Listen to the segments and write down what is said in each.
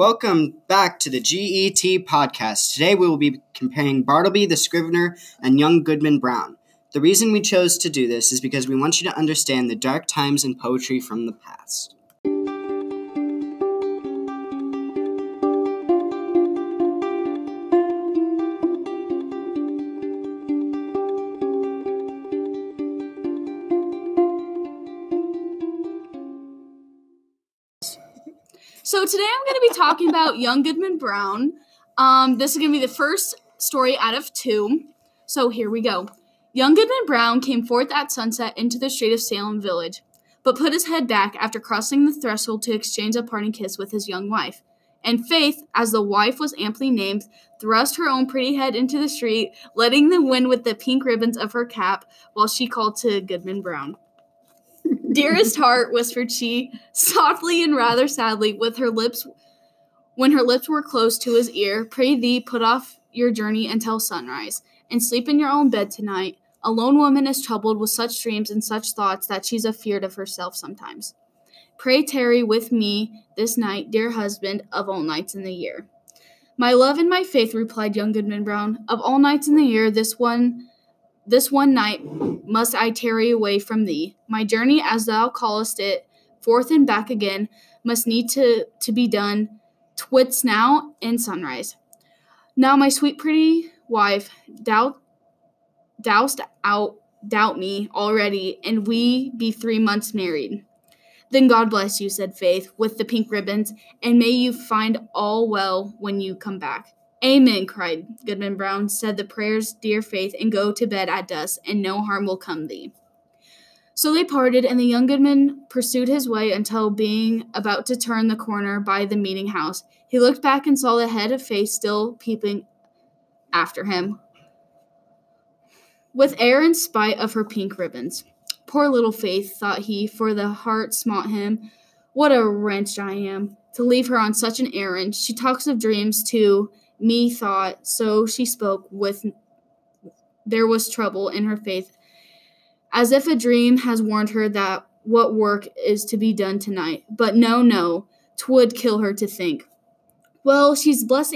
Welcome back to the GET podcast. Today we will be comparing Bartleby the Scrivener and young Goodman Brown. The reason we chose to do this is because we want you to understand the dark times in poetry from the past. So today I'm going to be talking about young Goodman Brown. Um, this is going to be the first story out of two. So here we go. Young Goodman Brown came forth at sunset into the street of Salem village, but put his head back after crossing the threshold to exchange a parting kiss with his young wife. And Faith, as the wife was amply named, thrust her own pretty head into the street, letting the wind with the pink ribbons of her cap, while she called to Goodman Brown. Dearest heart, whispered she, softly and rather sadly, with her lips when her lips were close to his ear, pray thee put off your journey until sunrise, and sleep in your own bed tonight. A lone woman is troubled with such dreams and such thoughts that she's afeard of herself sometimes. Pray tarry with me this night, dear husband, of all nights in the year. My love and my faith, replied young Goodman Brown, of all nights in the year, this one this one night must I tarry away from thee. My journey, as thou callest it, forth and back again, must need to, to be done twixt now and sunrise. Now, my sweet pretty wife, doubt, doused out, doubt me already, and we be three months married. Then God bless you, said Faith, with the pink ribbons, and may you find all well when you come back. Amen, cried Goodman Brown. Said the prayers, dear Faith, and go to bed at dusk, and no harm will come thee. So they parted, and the young Goodman pursued his way until, being about to turn the corner by the meeting house, he looked back and saw the head of Faith still peeping after him, with air in spite of her pink ribbons. Poor little Faith, thought he, for the heart smote him. What a wretch I am, to leave her on such an errand. She talks of dreams, too, me thought, so she spoke with there was trouble in her faith, as if a dream has warned her that what work is to be done tonight. But no, no, twould kill her to think. Well, she's blessed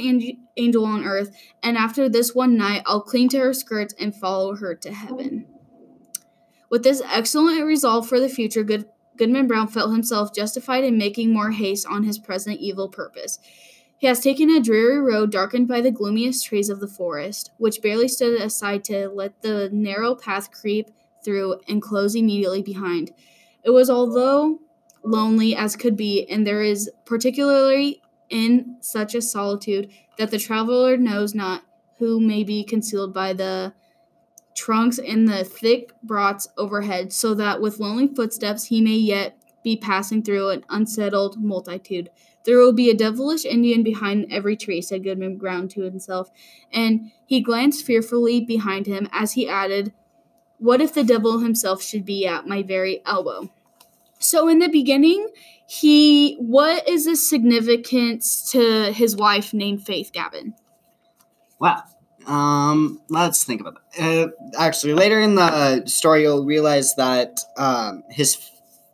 angel on earth, and after this one night, I'll cling to her skirts and follow her to heaven. With this excellent resolve for the future, Good- Goodman Brown felt himself justified in making more haste on his present evil purpose. He has taken a dreary road darkened by the gloomiest trees of the forest, which barely stood aside to let the narrow path creep through and close immediately behind. It was although lonely as could be, and there is particularly in such a solitude that the traveler knows not who may be concealed by the trunks and the thick brots overhead, so that with lonely footsteps he may yet be passing through an unsettled multitude. There will be a devilish Indian behind every tree, said Goodman Brown to himself, and he glanced fearfully behind him as he added, What if the devil himself should be at my very elbow? So in the beginning, he what is the significance to his wife named Faith Gavin? Wow. Um, let's think about that. Uh, actually, later in the story, you'll realize that um, his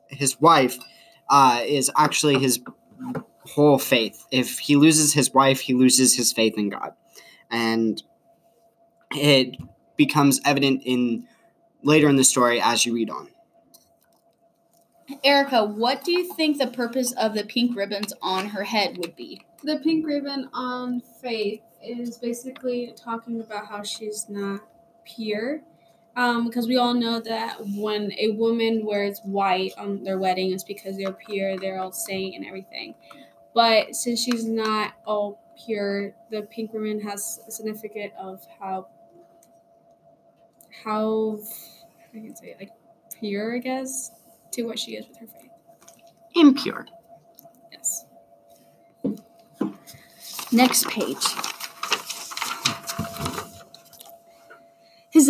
his wife uh, is actually his whole faith. If he loses his wife, he loses his faith in God. And it becomes evident in later in the story as you read on. Erica, what do you think the purpose of the pink ribbons on her head would be? The pink ribbon on Faith is basically talking about how she's not pure. Um, because we all know that when a woman wears white on their wedding, it's because they're pure, they're all saint and everything. But since she's not all pure, the pink woman has a significance of how how I can say like pure, I guess, to what she is with her faith. Impure. Yes. Next page.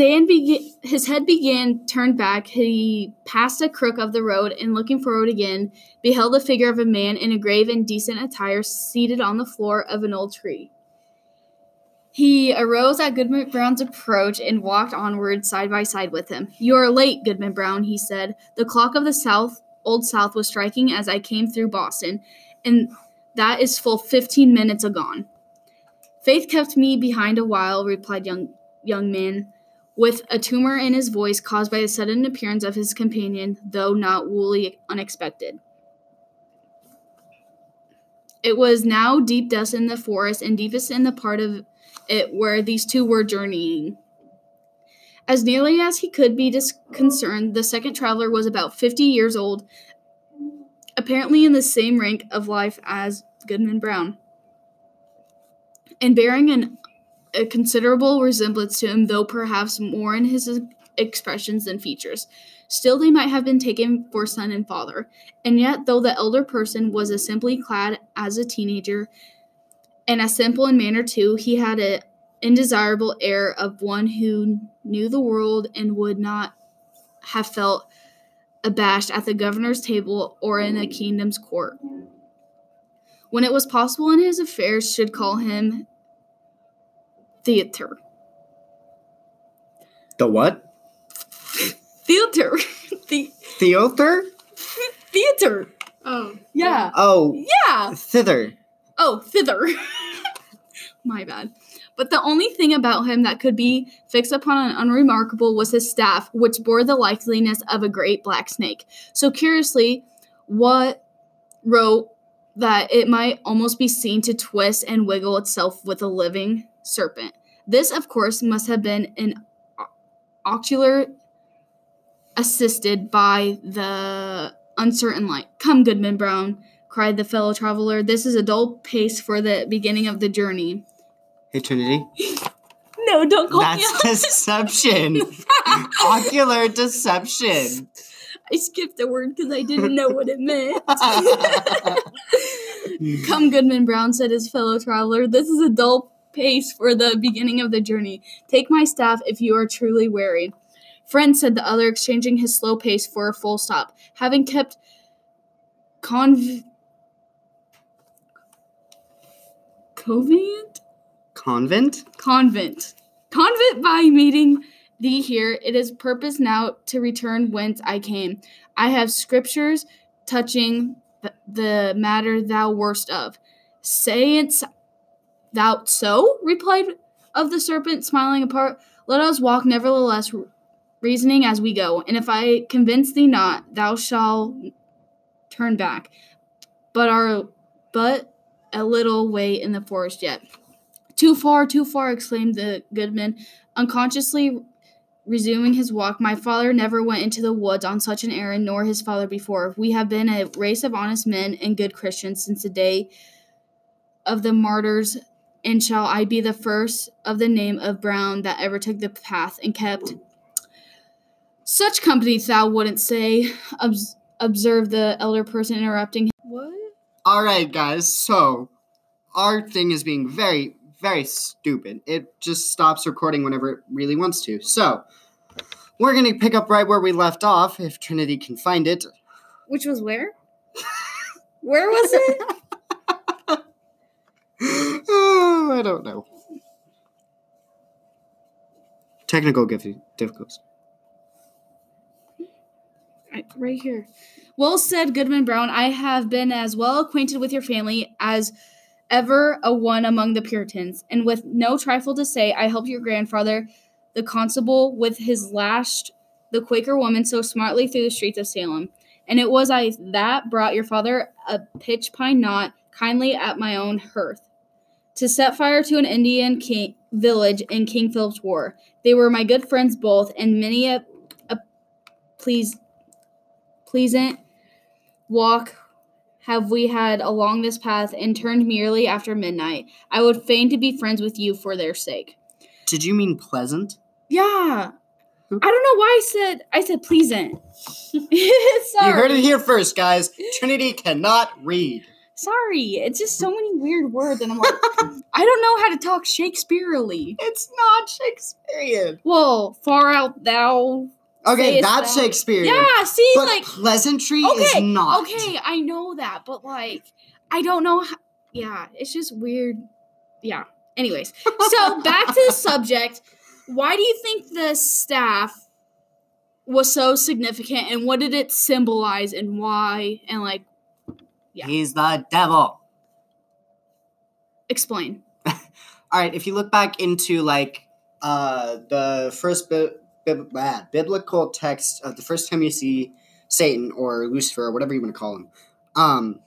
Be- his head began turned back. He passed a crook of the road, and looking forward again, beheld the figure of a man in a grave and decent attire seated on the floor of an old tree. He arose at Goodman Brown's approach and walked onward side by side with him. You are late, Goodman Brown, he said. The clock of the South, Old South, was striking as I came through Boston, and That is full 15 minutes agone. Faith kept me behind a while, replied young young man, with a tumor in his voice caused by the sudden appearance of his companion, though not wholly unexpected. It was now deep dusk in the forest and deepest in the part of it where these two were journeying. As nearly as he could be disconcerted, the second traveler was about fifty years old, apparently in the same rank of life as Goodman Brown, and bearing an, a considerable resemblance to him, though perhaps more in his expressions than features. Still, they might have been taken for son and father. And yet, though the elder person was as simply clad as a teenager, and as simple in manner too, he had an indesirable air of one who knew the world and would not have felt abashed at the governor's table or in a kingdom's court. When it was possible in his affairs, should call him theater. The what? Theater. the Theater? theater. Oh. Yeah. Oh, Yeah. thither. Oh, thither. My bad. But the only thing about him that could be fixed upon an unremarkable was his staff, which bore the likeliness of a great black snake. So curiously, what wrote that it might almost be seen to twist and wiggle itself with a living serpent. This, of course, must have been an ocular assisted by the uncertain light. Come, Goodman Brown, cried the fellow traveler. This is a dull pace for the beginning of the journey. Hey, Trinity. No, don't call that. That's me. deception. Ocular deception. I skipped a word because I didn't know what it meant. Come, Goodman Brown, said his fellow traveler. This is a dull pace for the beginning of the journey. Take my staff if you are truly weary. Friend, said the other, exchanging his slow pace for a full stop. Having kept conv. Covent? Convent? Convent. Convent by meeting thee here, it is purpose now to return whence I came. I have scriptures touching th- the matter thou worst of. Sayest thou so? replied of the serpent, smiling apart. Let us walk nevertheless, reasoning as we go. And if I convince thee not, thou shalt turn back. But are but a little way in the forest yet. Too far, too far, exclaimed the goodman, unconsciously resuming his walk. My father never went into the woods on such an errand, nor his father before. We have been a race of honest men and good Christians since the day of the martyrs, and shall I be the first of the name of Brown that ever took the path and kept such company thou wouldn't say, obs- observed the elder person interrupting. What? All right, guys. So our thing is being very, very stupid. It just stops recording whenever it really wants to. So we're gonna pick up right where we left off, if Trinity can find it. Which was where? where was it? oh, I don't know. Technical difficulties. Right, right here. Well said, Goodman Brown. I have been as well acquainted with your family as ever a one among the Puritans, and with no trifle to say, I helped your grandfather, the constable, with his lashed the Quaker woman so smartly through the streets of Salem. And it was I that brought your father a pitch pine knot kindly at my own hearth to set fire to an Indian king, village in King Philip's War. They were my good friends both, and many a, a please pleasant walk have we had along this path and turned merely after midnight. I would fain to be friends with you for their sake. Did you mean pleasant? Yeah. I don't know why I said I said pleasant. Sorry. You heard it here first, guys. Trinity cannot read. Sorry. It's just so many weird words and I'm like I don't know how to talk Shakespeareally. It's not Shakespearean. Well, far out thou Okay, Sayest that's thou- Shakespearean. Yeah, see but like pleasantry is okay, not. Okay, I know that, but like, I don't know. How, yeah, it's just weird. Yeah. Anyways, so back to the subject. Why do you think the staff was so significant, and what did it symbolize, and why, and like, yeah. He's the devil. Explain. All right, if you look back into like uh, the first bi- bib- ah, biblical text of the first time you see Satan or Lucifer or whatever you want to call him, um,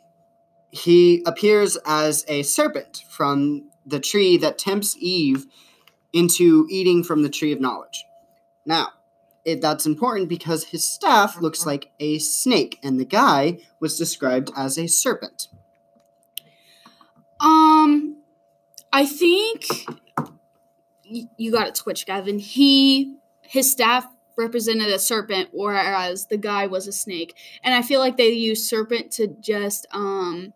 he appears as a serpent from the tree that tempts Eve into eating from the tree of knowledge. Now, it, that's important because his staff looks like a snake, and the guy was described as a serpent. Um, I think y- you got it switched, Gavin. He his staff represented a serpent, whereas the guy was a snake. And I feel like they used serpent to just um.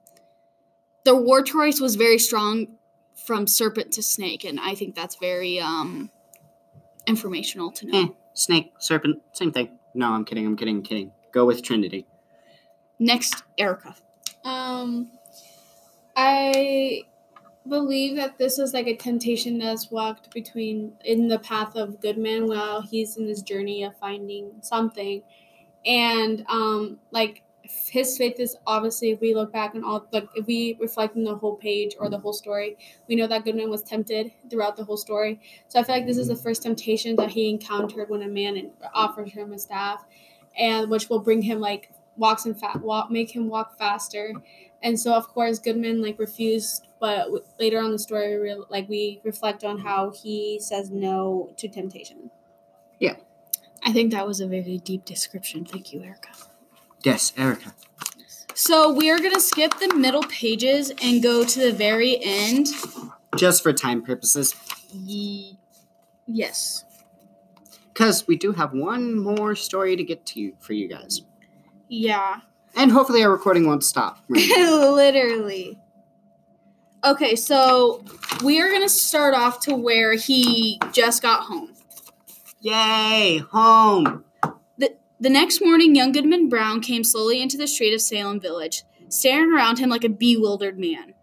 The war choice was very strong from serpent to snake, and I think that's very um informational to know. Eh, snake, serpent, same thing. No, I'm kidding. I'm kidding. I'm kidding. Go with Trinity. Next, Erica. Um, I believe that this is like a temptation that's walked between in the path of Goodman while he's in his journey of finding something, and um, like his faith is obviously if we look back on all like if we reflect on the whole page or the whole story, we know that Goodman was tempted throughout the whole story. So I feel like this is the mm-hmm. first temptation that he encountered when a man offers him a staff, and which will bring him like walks and fat walk make him walk faster and so of course goodman like refused but w- later on in the story we re- like we reflect on how he says no to temptation Yeah. I think that was a very deep description. Thank you, Erica. Yes, Erica. So we are gonna skip the middle pages and go to the very end. Just for time purposes, Ye- yes. because we do have one more story to get to you, for you guys. Yeah. And hopefully our recording won't stop. Literally. Okay, so we are gonna start off to where he just got home. Yay, home! The next morning, young Goodman Brown came slowly into the street of Salem Village, staring around him like a bewildered man.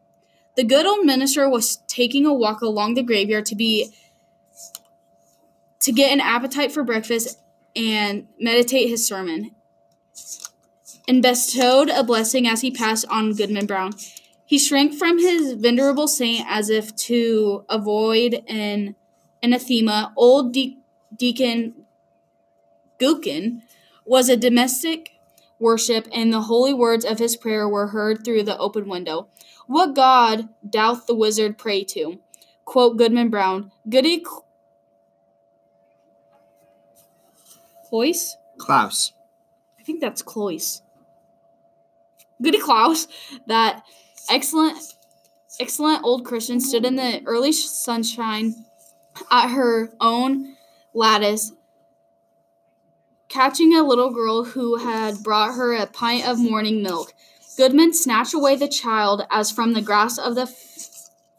The good old minister was taking a walk along the graveyard to be to get an appetite for breakfast and meditate his sermon, and bestowed a blessing as he passed on Goodman Brown. He shrank from his venerable saint as if to avoid an anathema. Old de- deacon Gookin was a domestic worship, and the holy words of his prayer were heard through the open window. What God doth the wizard pray to? Quote Goodman Brown. Goody Cl- Cloyse? Klaus. I think that's Cloyse. Goody Klaus, that excellent, excellent old Christian, stood in the early sunshine at her own lattice, catching a little girl who had brought her a pint of morning milk. Goodman snatched away the child as from the grasp of the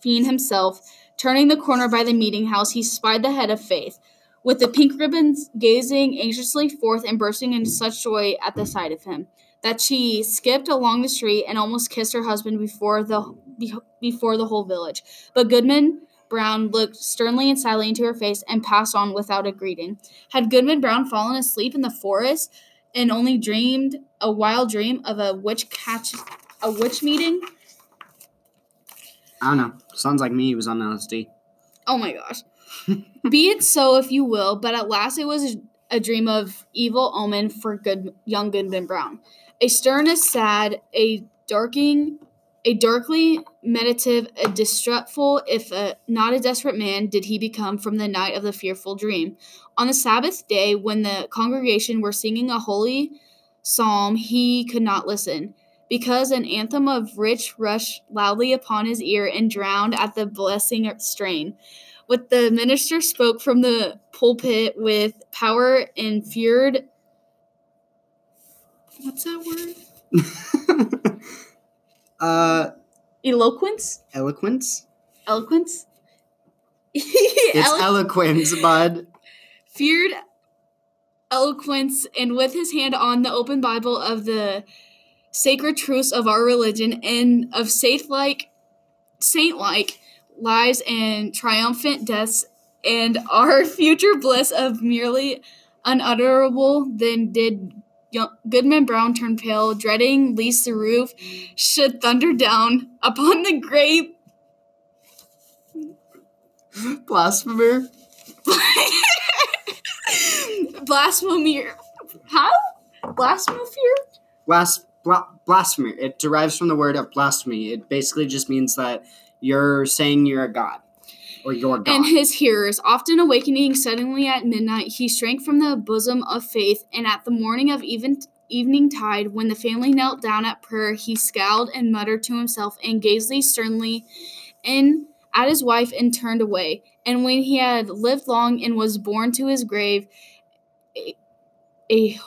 fiend himself. Turning the corner by the meeting house, he spied the head of Faith, with the pink ribbons gazing anxiously forth and bursting into such joy at the sight of him that she skipped along the street and almost kissed her husband before the before the whole village. But Goodman Brown looked sternly and sadly into her face and passed on without a greeting. Had Goodman Brown fallen asleep in the forest and only dreamed a wild dream of a witch catch a witch meeting? I don't know. Sounds like me. He was on LSD. Oh my gosh. Be it so if you will, but at last it was a dream of evil omen for good young Goodman Brown. A stern, a sad, a darking, a darkly meditative, a distrustful, if a, not a desperate man, did he become from the night of the fearful dream. On the Sabbath day, when the congregation were singing a holy psalm, he could not listen, because an anthem of rich rushed loudly upon his ear and drowned at the blessing strain. What the minister spoke from the pulpit with power and feared. What's that word? uh, Eloquence? eloquence? Eloquence? It's Elo- eloquence, bud. feared eloquence and with his hand on the open Bible of the sacred truths of our religion and of saint like saint like lives and triumphant deaths and our future bliss of merely unutterable then did Goodman Brown turned pale, dreading lest the roof should thunder down upon the great Blasphemer. Blasphemer. How? Blasphemer? Blas- bla- blasphemer. It derives from the word of blasphemy. It basically just means that you're saying you're a god or your god. And his hearers, often awakening suddenly at midnight, he shrank from the bosom of faith, and at the morning of even evening tide, when the family knelt down at prayer, he scowled and muttered to himself and gazed sternly in at his wife and turned away. And when he had lived long and was borne to his grave, a, a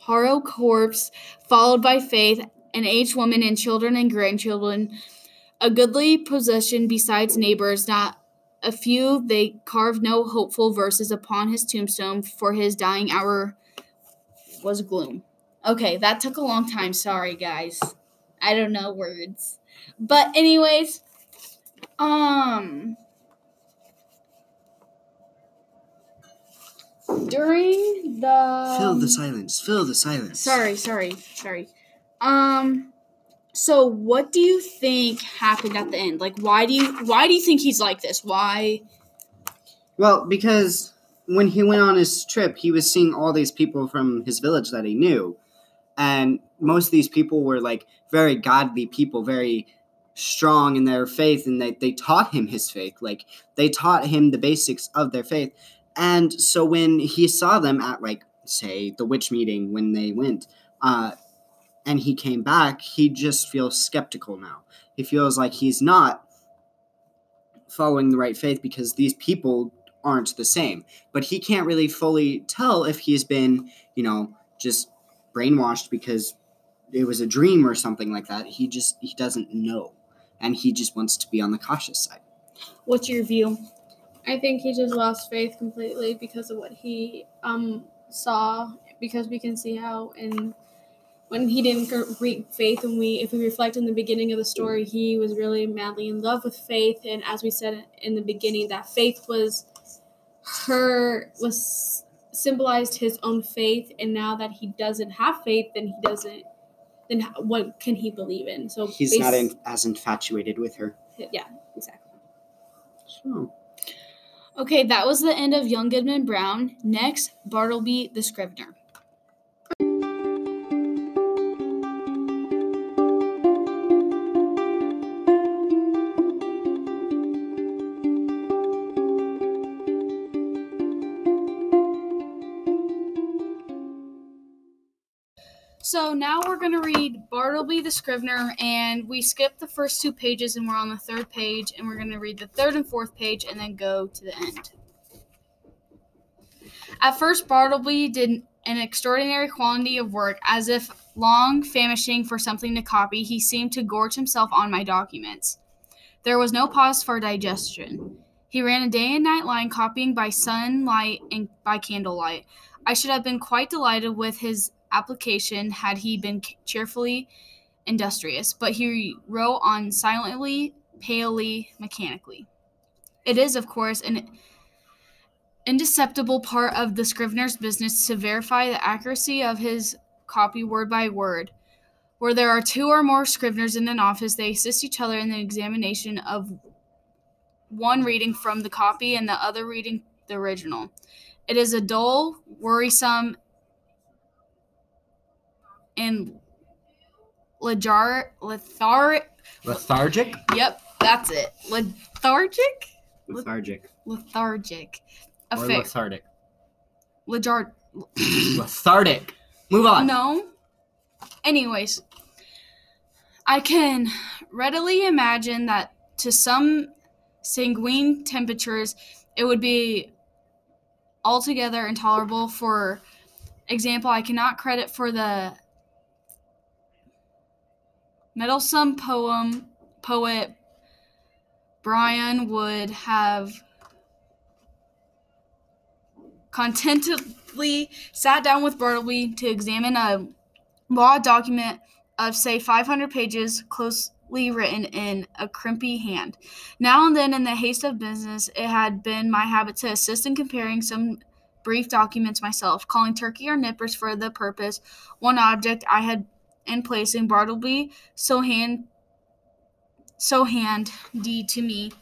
horror corpse, followed by faith, an aged woman and children and grandchildren, a goodly possession besides neighbors, not a few they carved no hopeful verses upon his tombstone, for his dying hour was gloom. Okay, that took a long time. Sorry, guys. I don't know words. But anyways, um during the fill the silence. Fill the silence. Sorry, sorry, sorry. Um so what do you think happened at the end? Like why do you why do you think he's like this? Why Well, because when he went on his trip, he was seeing all these people from his village that he knew. And most of these people were like very godly people, very strong in their faith, and they, they taught him his faith. Like they taught him the basics of their faith. And so when he saw them at like say the witch meeting when they went, uh, and he came back, he just feels skeptical now. He feels like he's not following the right faith because these people aren't the same. But he can't really fully tell if he's been, you know, just brainwashed because it was a dream or something like that. He just he doesn't know. And he just wants to be on the cautious side. What's your view? I think he just lost faith completely because of what he um saw because we can see how in when he didn't reap faith and we if we reflect in the beginning of the story he was really madly in love with faith. And as we said in the beginning that faith was her was symbolized his own faith. And now that he doesn't have faith then he doesn't then what can he believe in? So he's bas- not in, as infatuated with her. Yeah exactly. So okay that was the end of young goodman brown. Next bartleby the scrivener So now we're going to read Bartleby the Scrivener, and we skip the first two pages and we're on the third page, and we're going to read the third and fourth page and then go to the end. At first, Bartleby did an extraordinary quantity of work, as if long famishing for something to copy, he seemed to gorge himself on my documents. There was no pause for digestion. He ran a day and night line copying by sunlight and by candlelight. I should have been quite delighted with his application had he been cheerfully industrious, but he wrote on silently, palely, mechanically. It is, of course, an indeceptible part of the scrivener's business to verify the accuracy of his copy word by word. Where there are two or more scriveners in an office, they assist each other in the examination of one reading from the copy and the other reading the original. It is a dull, worrisome, and lejar lethargic lethargic? Yep that's it. Lethargic? Lethargic. Lethargic. Or lethargic. Lejar lethargic. Move on. No. Anyways i can readily imagine that to some sanguine temperatures it would be altogether intolerable. For example i cannot credit for the meddlesome poem poet Byron would have contentedly sat down with Bartleby to examine a law document of say 500 pages closely written in a crimpy hand. Now and then in the haste of business it had been my habit to assist in comparing some brief documents myself, calling Turkey or Nippers for the purpose. One object I had and placing Bartleby so hand so handy to me.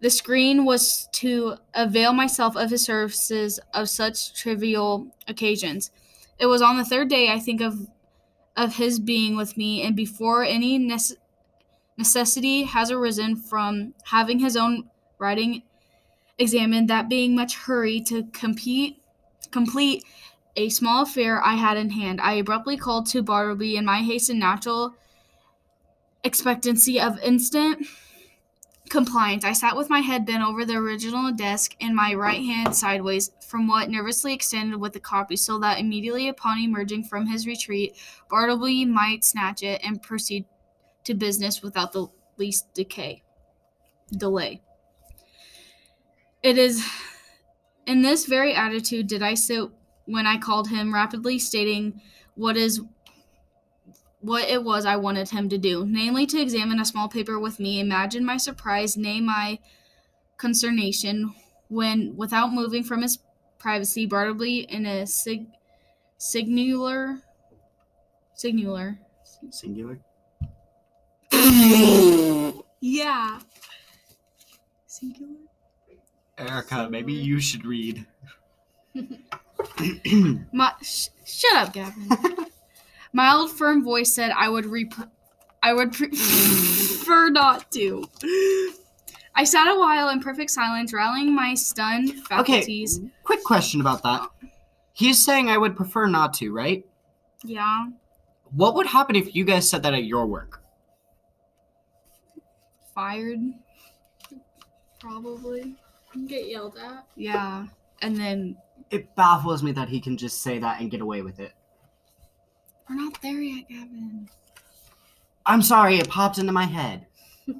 The screen was to avail myself of his services of such trivial occasions. It was on the third day, I think, of of his being with me, and before any nece- necessity has arisen from having his own writing examined, that being much hurry to compete complete a small affair I had in hand, I abruptly called to Bartleby in my haste and natural expectancy of instant compliance. I sat with my head bent over the original desk and my right hand sideways from what nervously extended with the copy, so that immediately upon emerging from his retreat, Bartleby might snatch it and proceed to business without the least decay delay. It is in this very attitude did I sit when I called him, rapidly stating what is what it was I wanted him to do, namely to examine a small paper with me. Imagine my surprise, nay my consternation, when, without moving from his privacy, Bartleby in a sig- singular, singular, Singular. yeah, singular. Erica, maybe you should read. My sh- shut up, Gavin. Mild, firm voice said, "I would rep- I would pre- prefer not to." I sat a while in perfect silence, rallying my stunned faculties. Okay, Quick question about that. He's saying I would prefer not to, right? Yeah, What would happen if you guys said that at your work? fired. Probably. Get yelled at. Yeah, and then It baffles me that he can just say that and get away with it. we're not there yet, Gavin. I'm sorry, it popped into my head.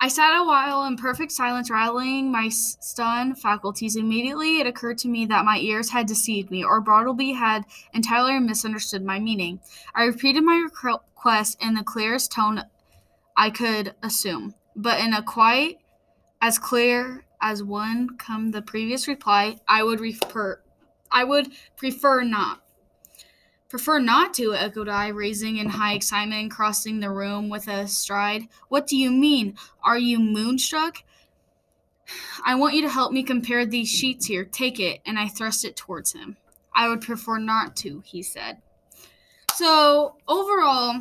I sat a while in perfect silence, rattling my stunned faculties. Immediately, it occurred to me that my ears had deceived me, or Bartleby had entirely misunderstood my meaning. I repeated my request in the clearest tone I could assume, but in a quite as clear as one come the previous reply. I would refer, I would prefer not. Prefer not to, echoed I, raising in high excitement and crossing the room with a stride. What do you mean? Are you moonstruck? I want you to help me compare these sheets here. Take it. And I thrust it towards him. I would prefer not to, he said. So, overall,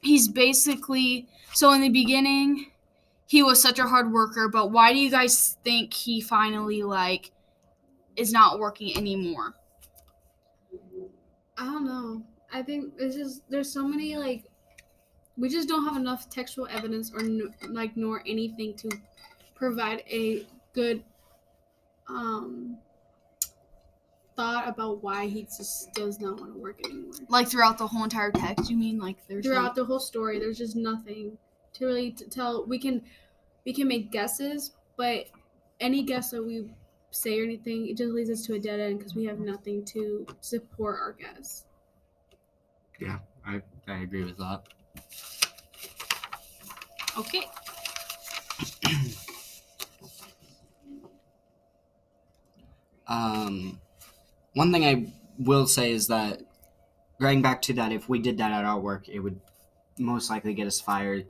he's basically. So, in the beginning, he was such a hard worker, but why do you guys think he finally, like, is not working anymore? I don't know. I think it's just there's so many like we just don't have enough textual evidence or n- like nor anything to provide a good um thought about why he just does not want to work anymore. Like, throughout the whole entire text, you mean? Like, there's. no- Throughout the whole story, there's just nothing to really t- tell. We can we can make guesses, but any guess that we say or anything, it just leads us to a dead end because we have nothing to support our guess. Yeah, I, I agree with that. Okay. Um, one thing I will say is that going back to that, if we did that at our work, it would most likely get us fired.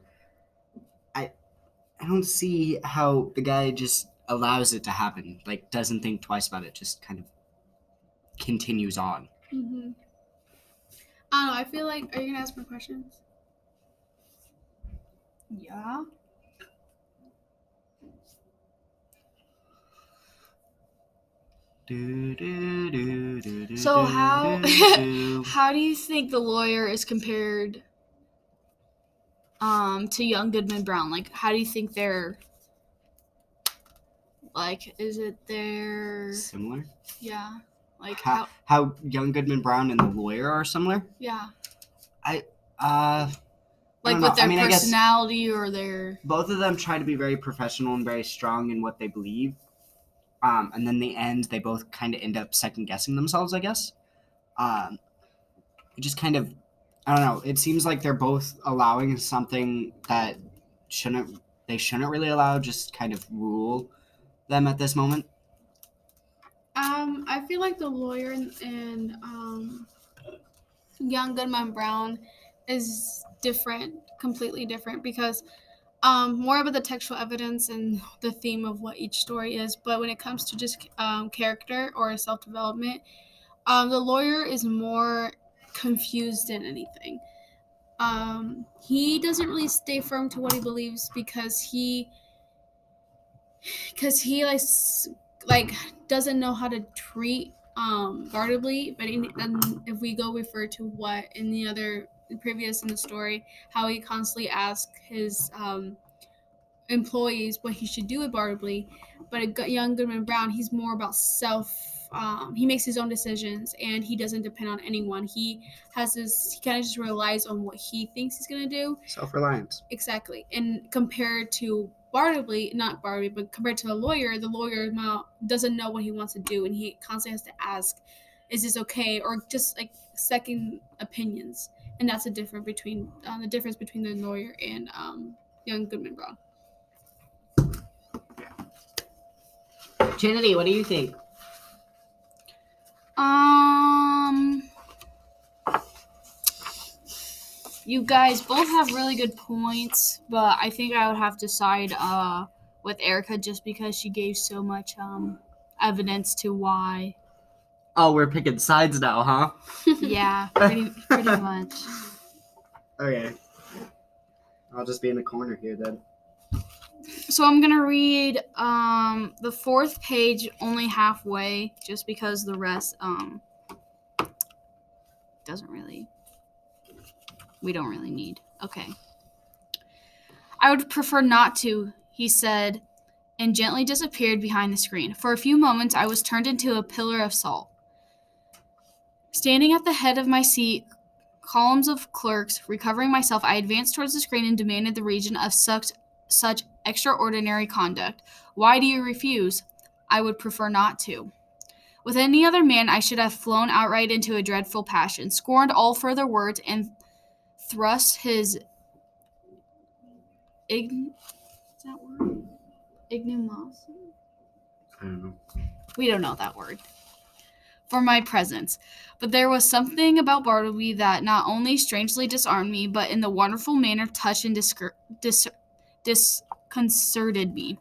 I I don't see how the guy just allows it to happen. Like doesn't think twice about it. Just kind of continues on. Mm-hmm. I don't know. I feel like. Are you gonna ask more questions? Yeah. Do, do, do, do, do, So do, how- do, do. How do you think the lawyer is compared um to young Goodman Brown? Like how do you think they're like is it their similar? yeah. Like How, how how young Goodman Brown and the lawyer are similar? yeah. I uh, Like with their I mean, personality or their both of them try to be very professional and very strong in what they believe. Um, and then the end, they both kind of end up second guessing themselves, I guess. Um, just kind of, I don't know. It seems like they're both allowing something that shouldn't, they shouldn't really allow, just kind of rule them at this moment. Um, I feel like the lawyer and, and um, young Goodman Brown is different completely different because um, more about the textual evidence and the theme of what each story is. But when it comes to just um, character or self development, um, the lawyer is more confused in anything. Um, he doesn't really stay firm to what he believes because he because he like like doesn't know how to treat um guardedly but in, if we go refer to what in the other previous in the story how he constantly asks his um employees what he should do with guardedly but a young goodman brown he's more about self um, he makes his own decisions and he doesn't depend on anyone he has this he kind of just relies on what he thinks he's going to do Self reliance. Exactly. And compared to Bartleby, not Bartleby, but compared to the lawyer, the lawyer now doesn't know what he wants to do and he constantly has to ask, is this okay? Or just like second opinions. And that's the difference between uh, the difference between the lawyer and um, young Goodman Brown. Trinity, what do you think? Um, you guys both have really good points, but I think I would have to side uh with Erica just because she gave so much um evidence to why. Oh, we're picking sides now, huh? Yeah, pretty pretty much. Okay. I'll just be in the corner here then. So I'm gonna read um the fourth page only halfway, just because the rest um doesn't really we don't really need. Okay. I would prefer not to, he said, and gently disappeared behind the screen. For a few moments I was turned into a pillar of salt. Standing at the head of my seat, columns of clerks, recovering myself, I advanced towards the screen and demanded the region of such such extraordinary conduct. Why do you refuse? I would prefer not to. With any other man, I should have flown outright into a dreadful passion, scorned all further words, and thrust his ign- is that word? ignomosity? I don't know. We don't know that word. For my presence. But there was something about Bartleby that not only strangely disarmed me, but in the wonderful manner touched and discur- dis- disconcerted me.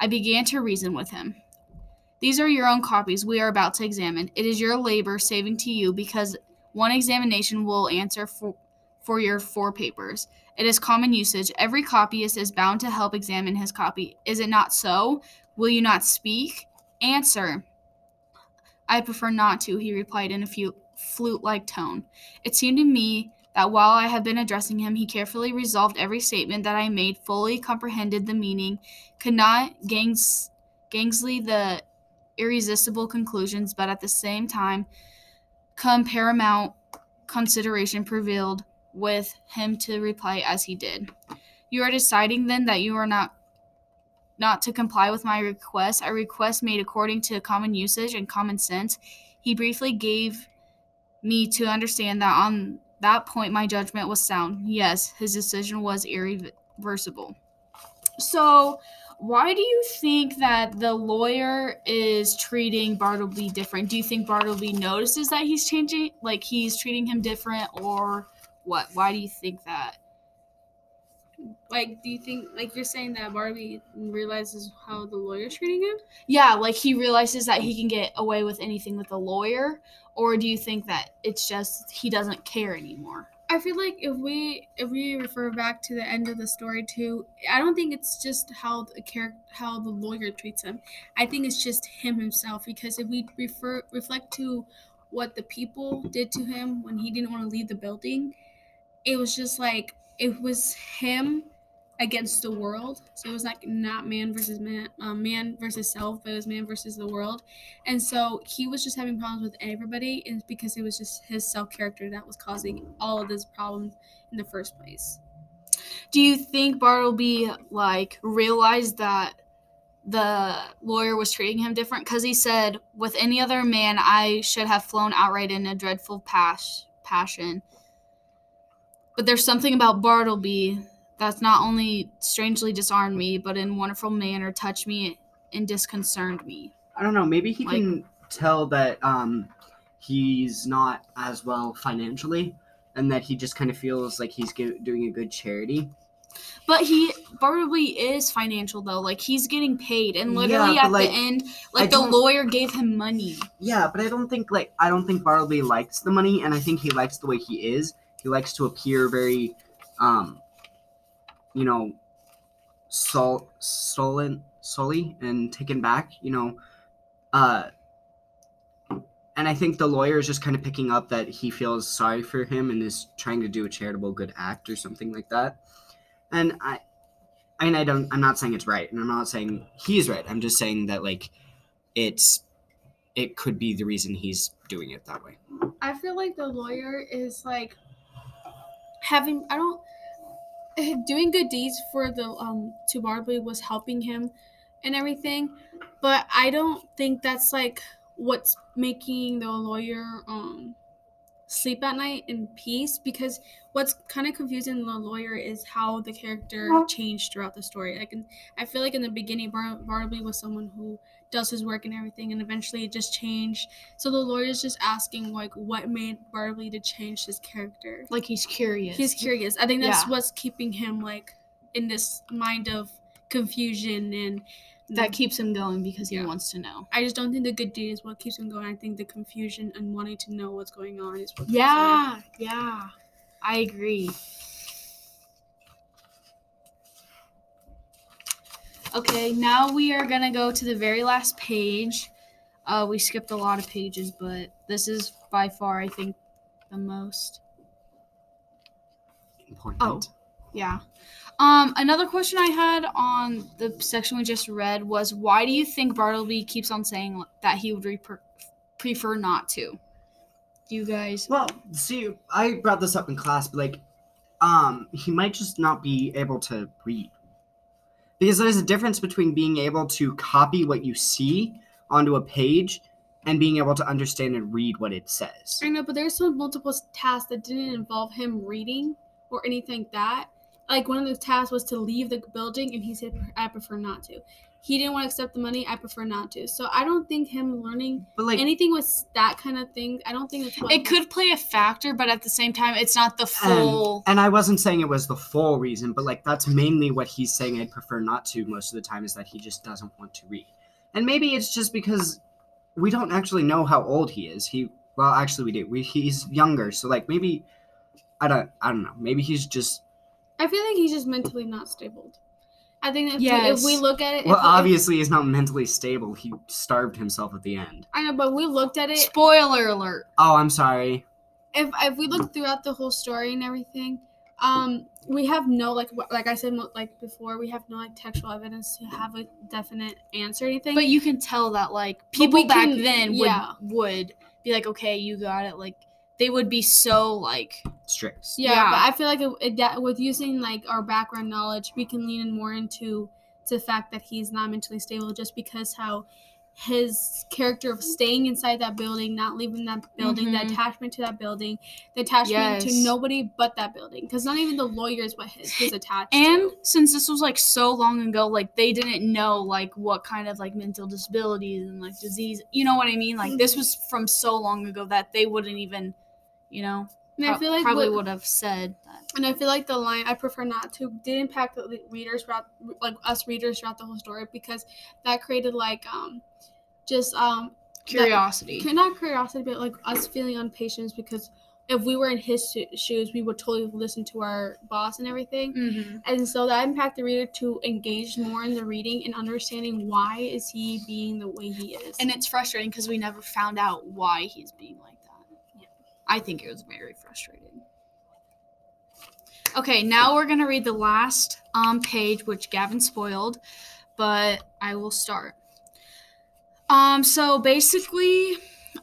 I began to reason with him. These are your own copies we are about to examine. It is your labor saving to you because one examination will answer for, for your four papers. It is common usage. Every copyist is bound to help examine his copy. Is it not so? Will you not speak? Answer. I prefer not to, he replied in a few flute like tone. It seemed to me that while I had been addressing him, he carefully resolved every statement that I made, fully comprehended the meaning, could not gangs, gangsly the irresistible conclusions, but at the same time, come paramount consideration prevailed with him to reply as he did. You are deciding then that you are not not to comply with my request, a request made according to common usage and common sense. He briefly gave me to understand that on that point my judgment was sound. Yes, his decision was irreversible. So, why do you think that the lawyer is treating Bartleby different? Do you think Bartleby notices that he's changing, like he's treating him different, or what? Why do you think that? Like, do you think, like, you're saying that Bartleby realizes how the lawyer's treating him? Yeah, like he realizes that he can get away with anything with a lawyer, or do you think that it's just he doesn't care anymore? I feel like if we if we refer back to the end of the story too, I don't think it's just how the character how the lawyer treats him. I think it's just him himself because if we refer reflect to what the people did to him when he didn't want to leave the building, it was just like it was him against the world. So it was like not man versus man, um, man versus self, but it was man versus the world. And so he was just having problems with everybody, and because it was just his self character that was causing all of this problems in the first place. Do you think Bartleby like realized that the lawyer was treating him different? Because he said, "With any other man, I should have flown outright in a dreadful pas- passion." But there's something about Bartleby that's not only strangely disarmed me, but in wonderful manner touched me and disconcerned me. I don't know. Maybe he Like- can tell that um he's not as well financially, and that he just kind of feels like he's doing a good charity. But he Bartleby is financial though. Like he's getting paid, and literally Yeah, at like, the end, I like the lawyer gave him money. Yeah, but I don't think like I don't think Bartleby likes the money, and I think he likes the way he is. He likes to appear very, um, you know, sol- stolen, sully, and taken back. You know, uh, and I think the lawyer is just kind of picking up that he feels sorry for him and is trying to do a charitable good act or something like that. And I, I mean, I don't. I'm not saying it's right, and I'm not saying he's right. I'm just saying that like, it's it could be the reason he's doing it that way. I feel like the lawyer is like having I don't doing good deeds for the um to Bartleby was helping him and everything, but I don't think that's like what's making the lawyer um sleep at night in peace because what's kind of confusing the lawyer is how the character changed throughout the story. Like I feel like in the beginning Bar- Bartleby was someone who does his work and everything and eventually it just changed so the lawyer's just asking like what made Bartleby to change his character. Like he's curious. He's curious. I think that's Yeah. what's keeping him like in this mind of confusion and that keeps him going because he Yeah. wants to know. I just don't think the good deed is what keeps him going. I think the confusion and wanting to know what's going on is what keeps him. Yeah, yeah. I agree. Okay, now we are gonna go to the very last page. Uh, we skipped a lot of pages, but this is by far, I think, the most. Important. Oh. Yeah. Um, another question I had on the section we just read was why do you think Bartleby keeps on saying that he would reper- prefer not to? You guys? Well, see, I brought this up in class, but like, um, he might just not be able to read. Because there's a difference between being able to copy what you see onto a page and being able to understand and read what it says. I know, but there's some multiple tasks that didn't involve him reading or anything like that. Like one of the tasks was to leave the building, and he said, "I prefer not to." He didn't want to accept the money. I prefer not to. So I don't think him learning But like, anything with that kind of thing. I don't think it's what It could play a factor, but at the same time, it's not the full. and I wasn't saying it was the full reason, but like that's mainly what he's saying. I'd prefer not to most of the time is that he just doesn't want to read, and maybe it's just because we don't actually know how old he is. He well, actually we do. We he's younger, so like maybe I don't I don't know. Maybe he's just I feel like he's just mentally not stable. I think that if, Yes. we, if we look at it, well, if, obviously he's not mentally stable. He starved himself at the end. I know, but we looked at it. Spoiler alert. Oh, I'm sorry. if if we look throughout the whole story and everything, um, we have no like like I said like before, we have no like textual evidence to have a definite answer or anything. But you can tell that like people back can- then would yeah. would be like, okay, you got it. Like they would be so like Strict. yeah, yeah. but I feel like it, it, that with using like our background knowledge, we can lean in more into the fact that he's not mentally stable just because how his character of staying inside that building, not leaving that building, Mhm. the attachment to that building, the attachment to nobody but that building, because not even the lawyers is what his, his attached and to. since this was like so long ago, like they didn't know like what kind of like mental disabilities and like disease, you know what I mean? Like this was from so long ago that they wouldn't even, you know, And I feel like probably would have said that. And I feel like the line "I prefer not to" did impact the readers throughout, like us readers throughout the whole story, because that created like um, just um, Curiosity. That, not curiosity, but like us feeling impatience because if we were in his sho- shoes, we would totally listen to our boss and everything, mm-hmm. and so that impacted the reader to engage more in the reading and understanding why is he being the way he is. And it's frustrating because we never found out why he's being like. I think it was very frustrating. Okay, now we're gonna read the last um page, which Gavin spoiled, but I will start. Um, so basically,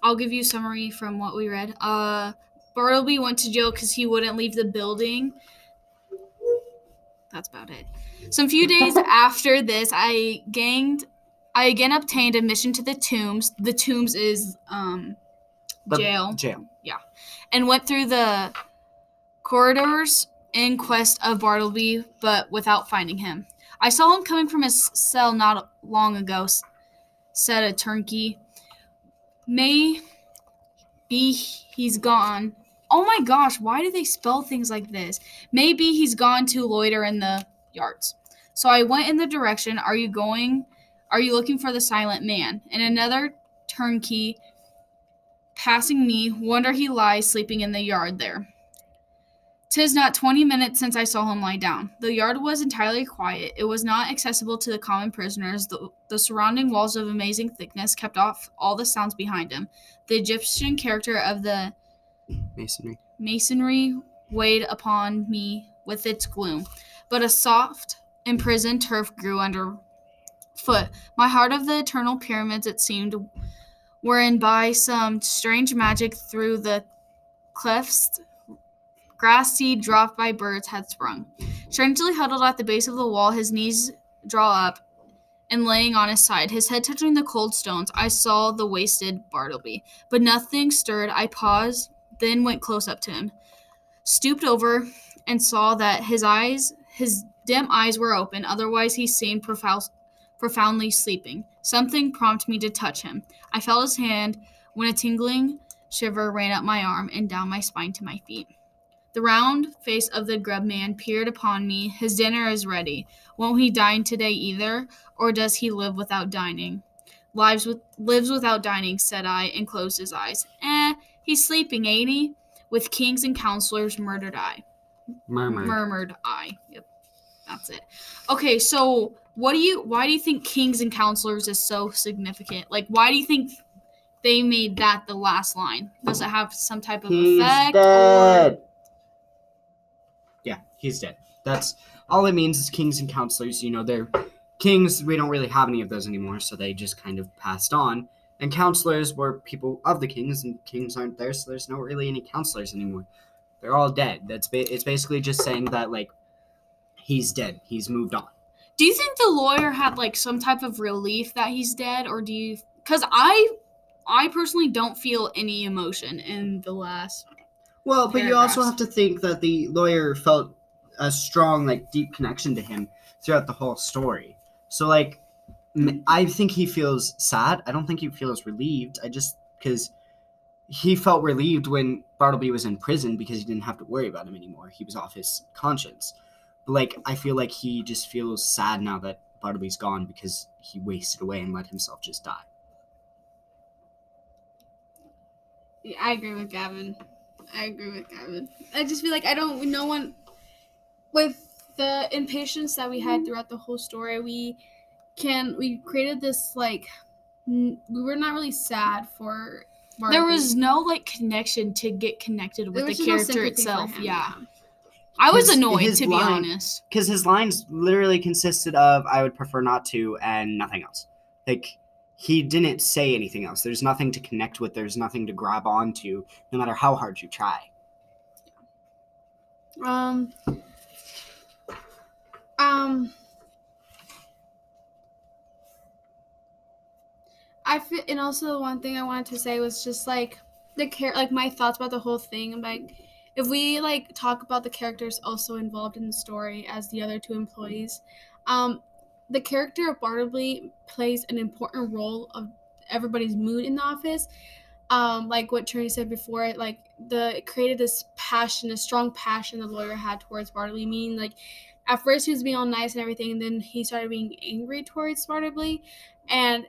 I'll give you a summary from what we read. Uh, Bartleby went to jail because he wouldn't leave the building. That's about it. Some few days after this, I ganged I again obtained admission to the tombs. The tombs is um The jail Jail. And went through the corridors in quest of Bartleby, but without finding him. I saw him coming from his cell not long ago, said a turnkey. May be he's gone. oh my gosh, why do they spell things like this? Maybe he's gone to loiter in the yards. So I went in the direction, are you going, are you looking for the silent man? And another turnkey passing me, wonder he lies sleeping in the yard there. Tis not twenty minutes since I saw him lie down. The yard was entirely quiet. It was not accessible to the common prisoners. The, the surrounding walls of amazing thickness kept off all the sounds behind him. The Egyptian character of the Masonry. masonry weighed upon me with its gloom, but a soft, imprisoned turf grew under foot. My heart of the eternal pyramids, it seemed, wherein by some strange magic through the clefts grass seed dropped by birds had sprung. Strangely huddled at the base of the wall, his knees draw up and laying on his side, his head touching the cold stones, I saw the wasted Bartleby. But nothing stirred. I paused, then went close up to him, stooped over, and saw that his eyes, his dim eyes were open, otherwise he seemed profound, profoundly sleeping. Something prompted me to touch him. I felt his hand when a tingling shiver ran up my arm and down my spine to my feet. The round face of the grub man peered upon me. His dinner is ready. Won't he dine today either, or does he live without dining? Lives with lives without dining, said I, and closed his eyes. Eh, he's sleeping, ain't he? With kings and counselors murdered I. Murmur. Murmured I. Yep. That's it. Okay, so what do you why do you think kings and counselors is so significant? Like why do you think they made that the last line? Does it have some type of He's effect dead. Yeah, he's dead. That's all it means is kings and counselors. You know, they're kings. We don't really have any of those anymore, so they just kind of passed on. And counselors were people of the kings, and kings aren't there, so there's not really any counselors anymore. They're all dead. That's ba- it's basically just saying that like he's dead. He's moved on. Do you think the lawyer had like some type of relief that he's dead, or do you? Because I, I personally don't feel any emotion in the last. Well, but you also have to think that the lawyer felt a strong, like, deep connection to him throughout the whole story. So, like, I think he feels sad. I don't think he feels relieved. I just because he felt relieved when Bartleby was in prison because he didn't have to worry about him anymore. He was off his conscience. But like, I feel like he just feels sad now that Bartleby's gone because he wasted away and let himself just die. Yeah, I agree with Gavin. I agree with Gavin. I just feel like I don't. No one, with the impatience that we had throughout the whole story, we can we created this like n- we were not really sad for. There was no like connection to get connected with There the was just no character itself. him, Yeah, I was annoyed his to be honest. because his lines literally consisted of "I would prefer not to" and nothing else. Like he didn't say anything else. There's nothing to connect with. There's nothing to grab onto, no matter how hard you try. Um. Um. I feel, and also the one thing I wanted to say was just like the care, like my thoughts about the whole thing. and, Like, if we like talk about the characters also involved in the story as the other two employees, um, the character of Bartleby plays an important role of everybody's mood in the office. Um, like what Trini said before, like the it created this passion, a strong passion the lawyer had towards Bartleby. Meaning, like at first he was being all nice and everything, and then he started being angry towards Bartleby. And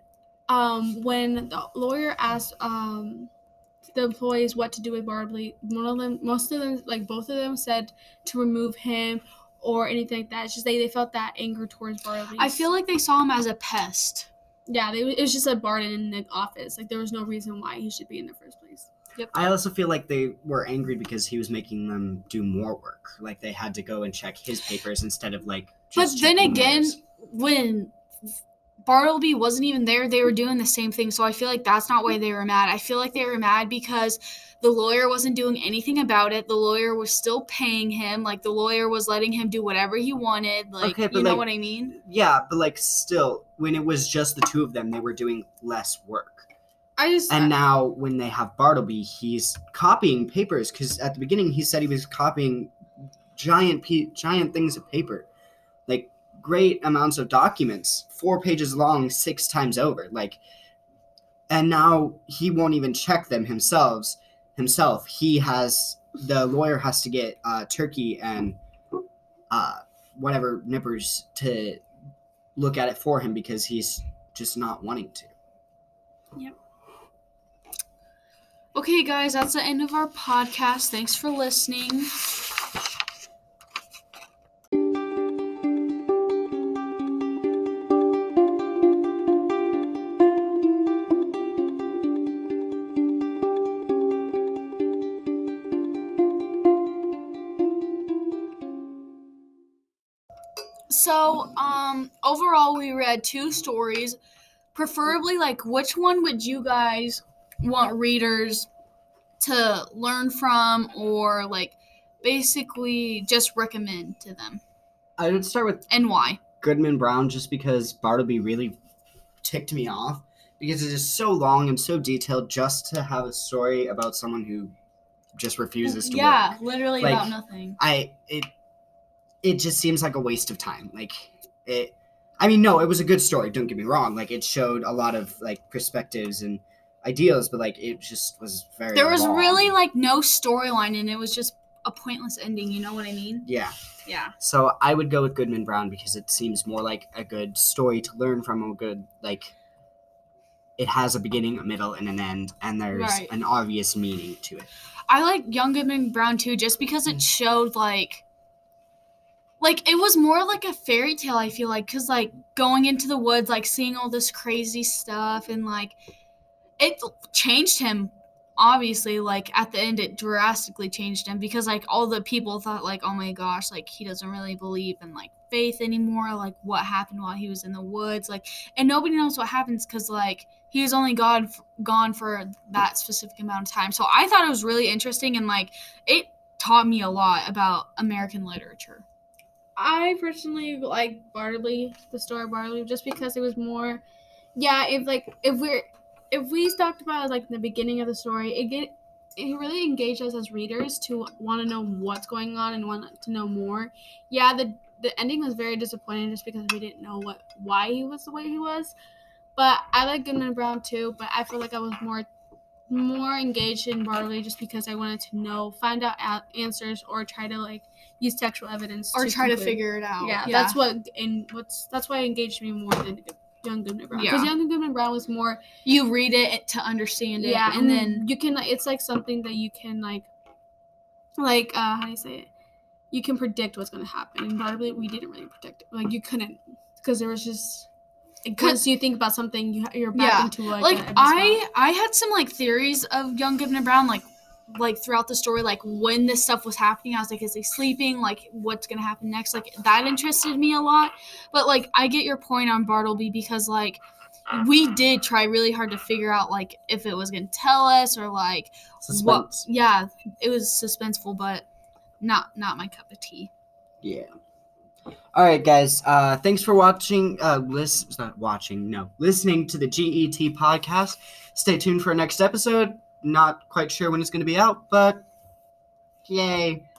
um, when the lawyer asked um, the employees what to do with Bartleby, one of them, most of them, like both of them, said to remove him or anything like that. It's just they, they felt that anger towards Bartleby. I feel like they saw him as a pest. yeah, they, it was just a Barton in the office. Like there was no reason why he should be in the first place. Yep. I also feel like they were angry because he was making them do more work. Like they had to go and check his papers instead of like. But then again, theirs. when Bartleby wasn't even there, they were doing the same thing. So I feel like that's not why they were mad. I feel like they were mad because the lawyer wasn't doing anything about it. The lawyer was still paying him. Like the lawyer was letting him do whatever he wanted. Like Okay, you know like- what I mean? yeah, but like still, when it was just the two of them, they were doing less work. I just And now when they have Bartleby, he's copying papers because at the beginning he said he was copying giant pe- giant things of paper, great amounts of documents, four pages long, six times over. Like, and now he won't even check them himself. Himself, he has the lawyer has to get uh, Turkey and uh, whatever nippers to look at it for him because he's just not wanting to. Yep. Okay, guys, that's the end of our podcast. Thanks for listening. Overall, we read two stories. Preferably, like, which one would you guys want readers to learn from or, like, basically just recommend to them? I would start with And why? Goodman Brown just because Bartleby really ticked me off because it is so long and so detailed just to have a story about someone who just refuses to yeah, work. literally Like, about nothing. I it it just seems like a waste of time. Like it I mean no, it was a good story, don't get me wrong. Like it showed a lot of like perspectives and ideas, but like it just was very There was long. really, like, no storyline, and it was just a pointless ending, you know what I mean? Yeah. Yeah. So I would go with Goodman Brown because it seems more like a good story to learn from. A good like, it has a beginning, a middle, and an end, and there's Right. an obvious meaning to it. I like Young Goodman Brown too, just because it mm. showed like, like it was more like a fairy tale. I feel like because like going into the woods, like seeing all this crazy stuff, and like it changed him. Obviously, like at the end, it drastically changed him because like all the people thought like, oh my gosh, like he doesn't really believe in like faith anymore. Like what happened while he was in the woods, like, and nobody knows what happens because like he was only gone gone for that specific amount of time. So I thought it was really interesting and like it taught me a lot about American literature. I personally like Bartleby, the story of just because it was more. Yeah, if like if we're if we talked about like the beginning of the story, it get it really engaged us as readers to want to know what's going on and want to know more. Yeah, the the ending was very disappointing just because we didn't know what why he was the way he was. But I like Goodman Brown too, but I feel like I was more more engaged in Bartleby just because I wanted to know, find out answers, or try to like use textual evidence Or try to figure it out. Yeah, that's what and what's that's why it engaged me more than Young Goodman Brown. Because Yeah. Young Goodman Brown was more you read it to understand it. yeah, and then you can it's like something that you can like like uh how do you say it? You can predict what's gonna happen. And probably we didn't really predict it. Like you couldn't because there was just because you think about something, you you're back Yeah. into like, like. I I had some like theories of Young Goodman Brown like like throughout the story like when this stuff was happening I was like is he sleeping like what's going to happen next like that interested me a lot but like I get your point on Bartleby because like we did try really hard to figure out like if it was going to tell us or like what yeah it was suspenseful but not not my cup of tea Yeah. All right, guys. Uh, thanks for watching. Uh, listen, not watching. No, listening to the GET podcast. Stay tuned for our next episode. Not quite sure when it's going to be out, but yay!